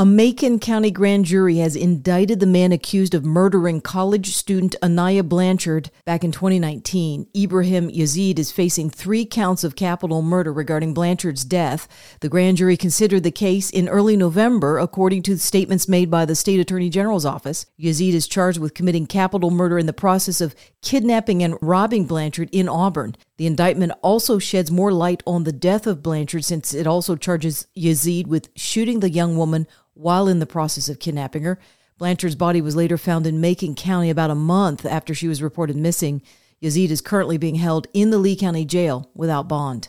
A Macon County grand jury has indicted the man accused of murdering college student Aniah Blanchard back in 2019. Ibraheem Yazeed is facing three counts of capital murder regarding Blanchard's death. The grand jury considered the case in early November, according to statements made by the state attorney general's office. Yazeed is charged with committing capital murder in the process of kidnapping and robbing Blanchard in Auburn. The indictment also sheds more light on the death of Blanchard since it also charges Yazeed with shooting the young woman while in the process of kidnapping her. Blanchard's body was later found in Macon County about a month after she was reported missing. Yazeed is currently being held in the Lee County Jail without bond.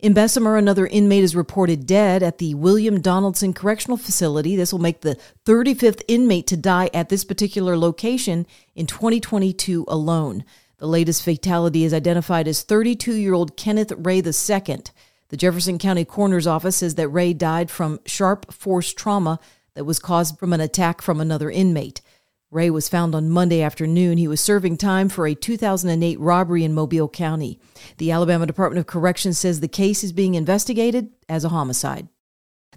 In Bessemer, another inmate is reported dead at the William Donaldson Correctional Facility. This will make the 35th inmate to die at this particular location in 2022 alone. The latest fatality is identified as 32 year old Kenneth Ray II. The Jefferson County Coroner's Office says that Ray died from sharp force trauma that was caused from an attack from another inmate. Ray was found on Monday afternoon. He was serving time for a 2008 robbery in Mobile County. The Alabama Department of Corrections says the case is being investigated as a homicide.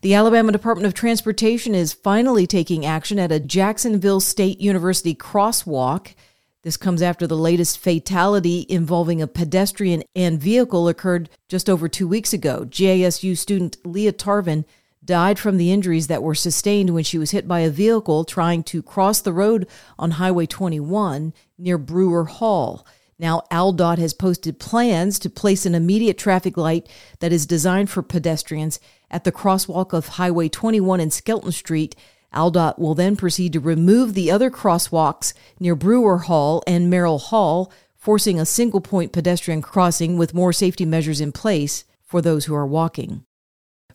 The Alabama Department of Transportation is finally taking action at a Jacksonville State University crosswalk. This comes after the latest fatality involving a pedestrian and vehicle occurred just over two weeks ago. JSU student Leah Tarvin died from the injuries that were sustained when she was hit by a vehicle trying to cross the road on Highway 21 near Brewer Hall. Now, ALDOT has posted plans to place an immediate traffic light that is designed for pedestrians at the crosswalk of Highway 21 and Skelton Street ALDOT will then proceed to remove the other crosswalks near Brewer Hall and Merrill Hall, forcing a single point pedestrian crossing with more safety measures in place for those who are walking.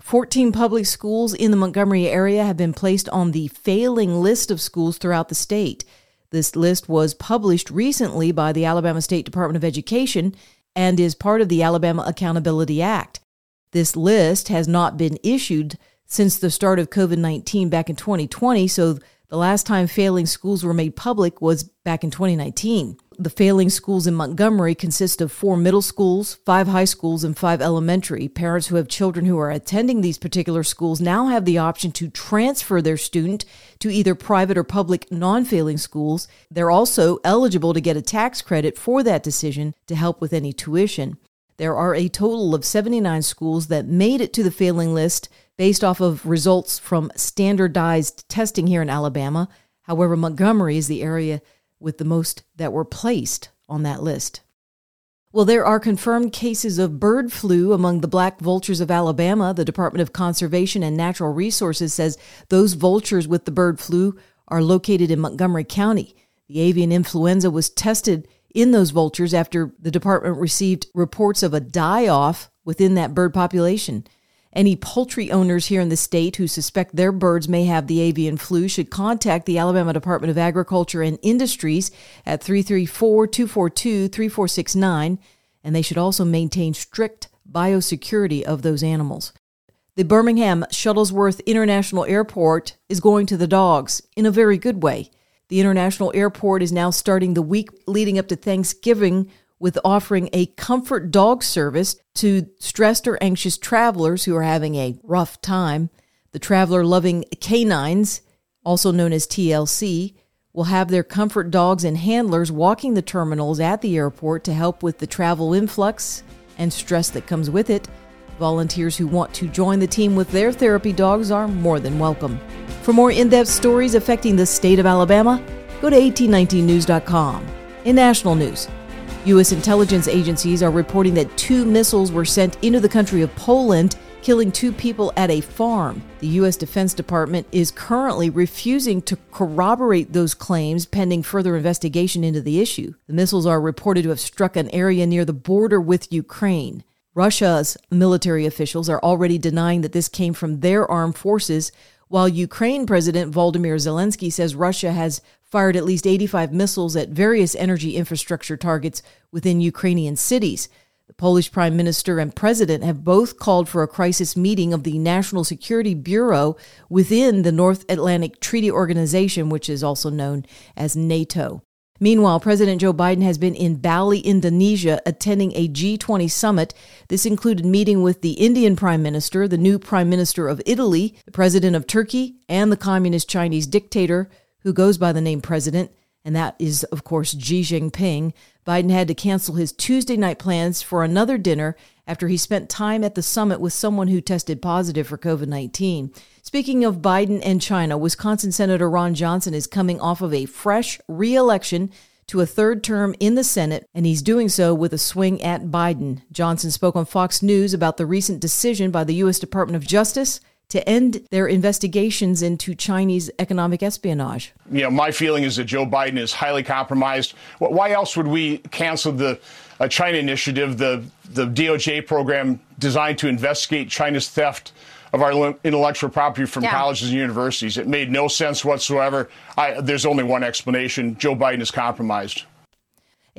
14 public schools in the Montgomery area have been placed on the failing list of schools throughout the state. This list was published recently by the Alabama State Department of Education and is part of the Alabama Accountability Act. This list has not been issued since the start of COVID 19 back in 2020. So the last time failing schools were made public was back in 2019. The failing schools in Montgomery consist of four middle schools, five high schools, and five elementary. Parents who have children who are attending these particular schools now have the option to transfer their student to either private or public non failing schools. They're also eligible to get a tax credit for that decision to help with any tuition. There are a total of 79 schools that made it to the failing list based off of results from standardized testing here in Alabama. However, Montgomery is the area with the most that were placed on that list. Well, there are confirmed cases of bird flu among the black vultures of Alabama. The Department of Conservation and Natural Resources says those vultures with the bird flu are located in Montgomery County. The avian influenza was tested in those vultures after the department received reports of a die off within that bird population. Any poultry owners here in the state who suspect their birds may have the avian flu should contact the Alabama Department of Agriculture and Industries at 334 242 3469, and they should also maintain strict biosecurity of those animals. The Birmingham Shuttlesworth International Airport is going to the dogs in a very good way. The international airport is now starting the week leading up to Thanksgiving with offering a comfort dog service to stressed or anxious travelers who are having a rough time. The traveler loving canines, also known as TLC, will have their comfort dogs and handlers walking the terminals at the airport to help with the travel influx and stress that comes with it. Volunteers who want to join the team with their therapy dogs are more than welcome. For more in depth stories affecting the state of Alabama, go to 1819news.com. In national news, U.S. intelligence agencies are reporting that two missiles were sent into the country of Poland, killing two people at a farm. The U.S. Defense Department is currently refusing to corroborate those claims pending further investigation into the issue. The missiles are reported to have struck an area near the border with Ukraine. Russia's military officials are already denying that this came from their armed forces, while Ukraine President Volodymyr Zelensky says Russia has fired at least 85 missiles at various energy infrastructure targets within Ukrainian cities. The Polish Prime Minister and President have both called for a crisis meeting of the National Security Bureau within the North Atlantic Treaty Organization, which is also known as NATO. Meanwhile, President Joe Biden has been in Bali, Indonesia, attending a G20 summit. This included meeting with the Indian Prime Minister, the new Prime Minister of Italy, the President of Turkey, and the Communist Chinese dictator who goes by the name President, and that is, of course, Xi Jinping. Biden had to cancel his Tuesday night plans for another dinner after he spent time at the summit with someone who tested positive for COVID 19. Speaking of Biden and China, Wisconsin Senator Ron Johnson is coming off of a fresh reelection to a third term in the Senate, and he's doing so with a swing at Biden. Johnson spoke on Fox News about the recent decision by the U.S. Department of Justice to end their investigations into Chinese economic espionage. You know, my feeling is that Joe Biden is highly compromised. Why else would we cancel the uh, China initiative, the, the DOJ program designed to investigate China's theft of our intellectual property from yeah. colleges and universities? It made no sense whatsoever. I, there's only one explanation Joe Biden is compromised.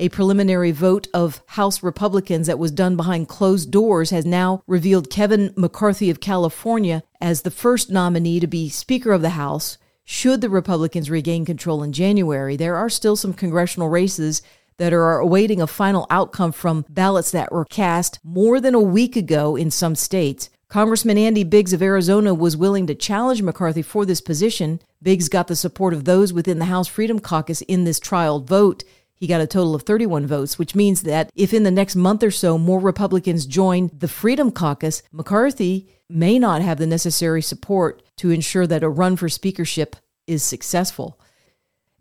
A preliminary vote of House Republicans that was done behind closed doors has now revealed Kevin McCarthy of California as the first nominee to be Speaker of the House. Should the Republicans regain control in January, there are still some congressional races that are awaiting a final outcome from ballots that were cast more than a week ago in some states. Congressman Andy Biggs of Arizona was willing to challenge McCarthy for this position. Biggs got the support of those within the House Freedom Caucus in this trial vote. He got a total of 31 votes, which means that if in the next month or so more Republicans join the Freedom Caucus, McCarthy may not have the necessary support to ensure that a run for speakership is successful.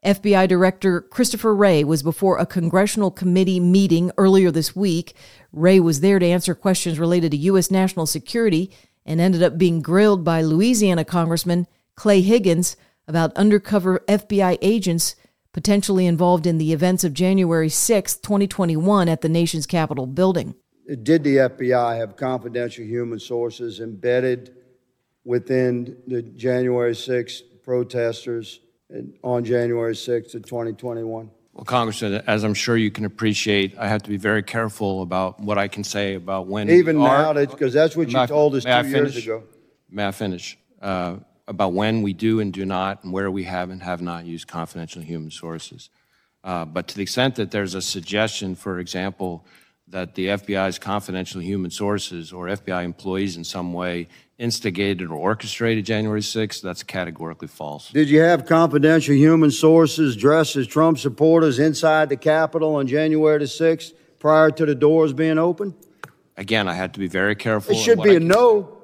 FBI Director Christopher Wray was before a congressional committee meeting earlier this week. Wray was there to answer questions related to U.S. national security and ended up being grilled by Louisiana Congressman Clay Higgins about undercover FBI agents potentially involved in the events of January 6, 2021, at the nation's Capitol building. Did the FBI have confidential human sources embedded within the January 6 protesters on January 6th of 2021? Well, Congressman, as I'm sure you can appreciate, I have to be very careful about what I can say about when. Even now, because that's what you told us two years ago. May I finish? Uh, about when we do and do not, and where we have and have not used confidential human sources. Uh, but to the extent that there's a suggestion, for example, that the FBI's confidential human sources or FBI employees in some way instigated or orchestrated January 6th, that's categorically false. Did you have confidential human sources dressed as Trump supporters inside the Capitol on January the 6th prior to the doors being open? Again, I had to be very careful. It should be a no.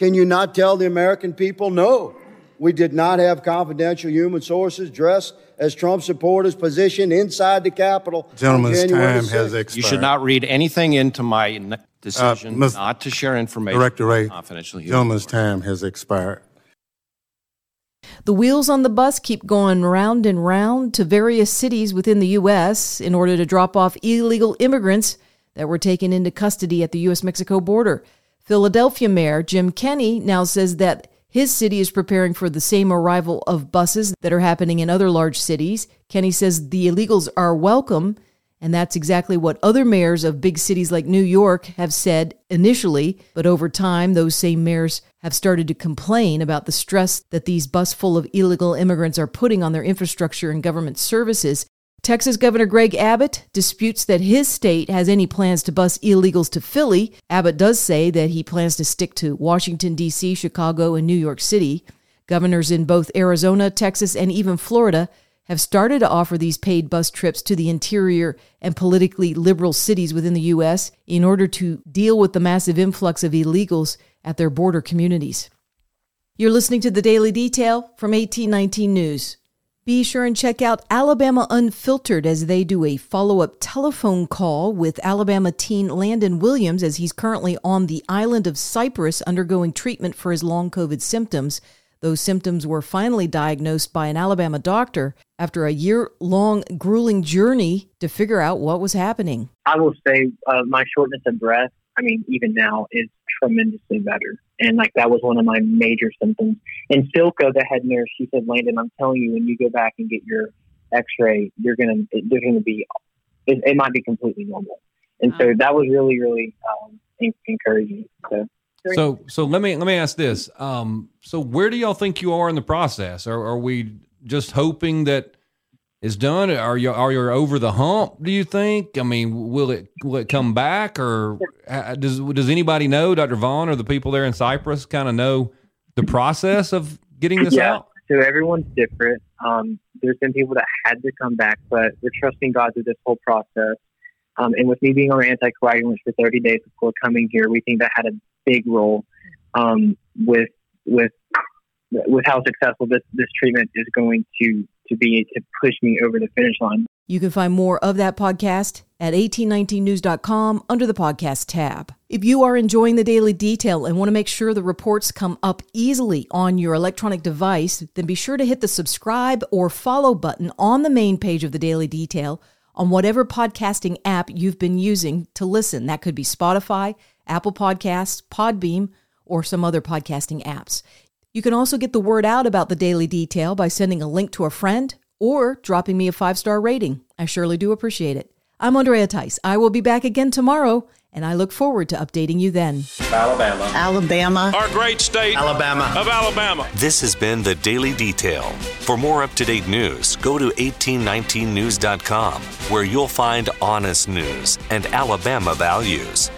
Can you not tell the American people no? We did not have confidential human sources dressed as Trump supporters positioned inside the Capitol. Gentleman's time has expired. You should not read anything into my decision uh, not to share information. Director Wray, confidential gentleman's time has expired. The wheels on the bus keep going round and round to various cities within the U.S. in order to drop off illegal immigrants that were taken into custody at the U.S. Mexico border. Philadelphia Mayor Jim Kenney now says that his city is preparing for the same arrival of buses that are happening in other large cities. Kenney says the illegals are welcome, and that's exactly what other mayors of big cities like New York have said initially. But over time, those same mayors have started to complain about the stress that these bus full of illegal immigrants are putting on their infrastructure and government services. Texas Governor Greg Abbott disputes that his state has any plans to bus illegals to Philly. Abbott does say that he plans to stick to Washington, D.C., Chicago, and New York City. Governors in both Arizona, Texas, and even Florida have started to offer these paid bus trips to the interior and politically liberal cities within the U.S. in order to deal with the massive influx of illegals at their border communities. You're listening to the Daily Detail from 1819 News. Be sure and check out Alabama Unfiltered as they do a follow up telephone call with Alabama teen Landon Williams as he's currently on the island of Cyprus undergoing treatment for his long COVID symptoms. Those symptoms were finally diagnosed by an Alabama doctor after a year long grueling journey to figure out what was happening. I will say uh, my shortness of breath, I mean, even now, is tremendously better. And like that was one of my major symptoms. And Silka, the head nurse, she said, Landon, I'm telling you, when you go back and get your X-ray, you're gonna there's gonna be it, it might be completely normal. And so that was really, really um, encouraging. So. So, so let me let me ask this. Um, so, where do y'all think you are in the process? Are, are we just hoping that it's done? Are you are you over the hump? Do you think? I mean, will it will it come back, or does does anybody know, Dr. Vaughn, or the people there in Cyprus kind of know the process of getting this yeah. out? So everyone's different. Um, there's been people that had to come back, but we're trusting God through this whole process. Um, and with me being on anticoagulants for 30 days before coming here, we think that had a big role um, with with with how successful this this treatment is going to to be to push me over the finish line. You can find more of that podcast at 1819news.com under the podcast tab. If you are enjoying the daily detail and want to make sure the reports come up easily on your electronic device, then be sure to hit the subscribe or follow button on the main page of the daily detail on whatever podcasting app you've been using to listen. That could be Spotify, Apple Podcasts, Podbean, or some other podcasting apps. You can also get the word out about the daily detail by sending a link to a friend or dropping me a five star rating. I surely do appreciate it. I'm Andrea Tice. I will be back again tomorrow, and I look forward to updating you then. Alabama. Alabama. Our great state. Alabama. Of Alabama. This has been the Daily Detail. For more up to date news, go to 1819news.com, where you'll find honest news and Alabama values.